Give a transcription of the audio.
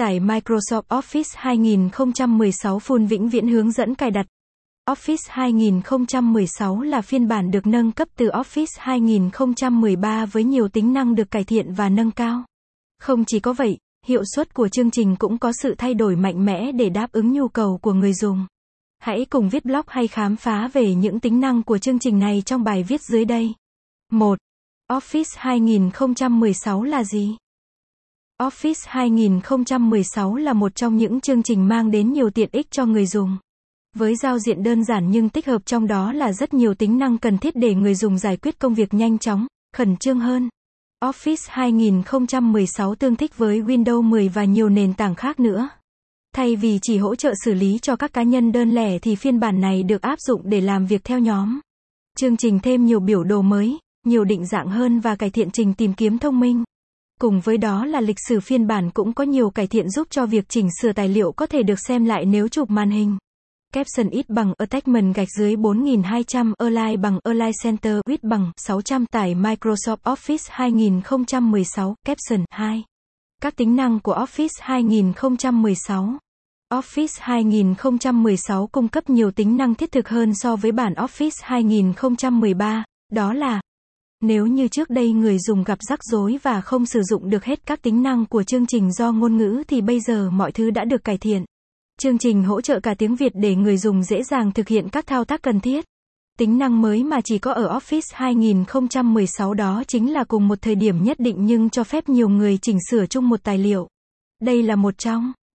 Tải Microsoft Office 2016 full vĩnh viễn hướng dẫn cài đặt. Office 2016 là phiên bản được nâng cấp từ Office 2013 với nhiều tính năng được cải thiện và nâng cao. Không chỉ có vậy, hiệu suất của chương trình cũng có sự thay đổi mạnh mẽ để đáp ứng nhu cầu của người dùng. Hãy cùng viết blog hay khám phá về những tính năng của chương trình này trong bài viết dưới đây. 1. Office 2016 là gì? Office 2016 là một trong những chương trình mang đến nhiều tiện ích cho người dùng. Với giao diện đơn giản nhưng tích hợp trong đó là rất nhiều tính năng cần thiết để người dùng giải quyết công việc nhanh chóng, khẩn trương hơn. Office 2016 tương thích với Windows 10 và nhiều nền tảng khác nữa. Thay vì chỉ hỗ trợ xử lý cho các cá nhân đơn lẻ thì phiên bản này được áp dụng để làm việc theo nhóm. Chương trình thêm nhiều biểu đồ mới, nhiều định dạng hơn và cải thiện trình tìm kiếm thông minh. Cùng với đó là lịch sử phiên bản cũng có nhiều cải thiện giúp cho việc chỉnh sửa tài liệu có thể được xem lại nếu chụp màn hình. Caption ít bằng Attachment gạch dưới 4200 Align bằng Align Center width bằng 600 tải Microsoft Office 2016 Caption 2 Các tính năng của Office 2016 Office 2016 cung cấp nhiều tính năng thiết thực hơn so với bản Office 2013, đó là nếu như trước đây người dùng gặp rắc rối và không sử dụng được hết các tính năng của chương trình do ngôn ngữ thì bây giờ mọi thứ đã được cải thiện. Chương trình hỗ trợ cả tiếng Việt để người dùng dễ dàng thực hiện các thao tác cần thiết. Tính năng mới mà chỉ có ở Office 2016 đó chính là cùng một thời điểm nhất định nhưng cho phép nhiều người chỉnh sửa chung một tài liệu. Đây là một trong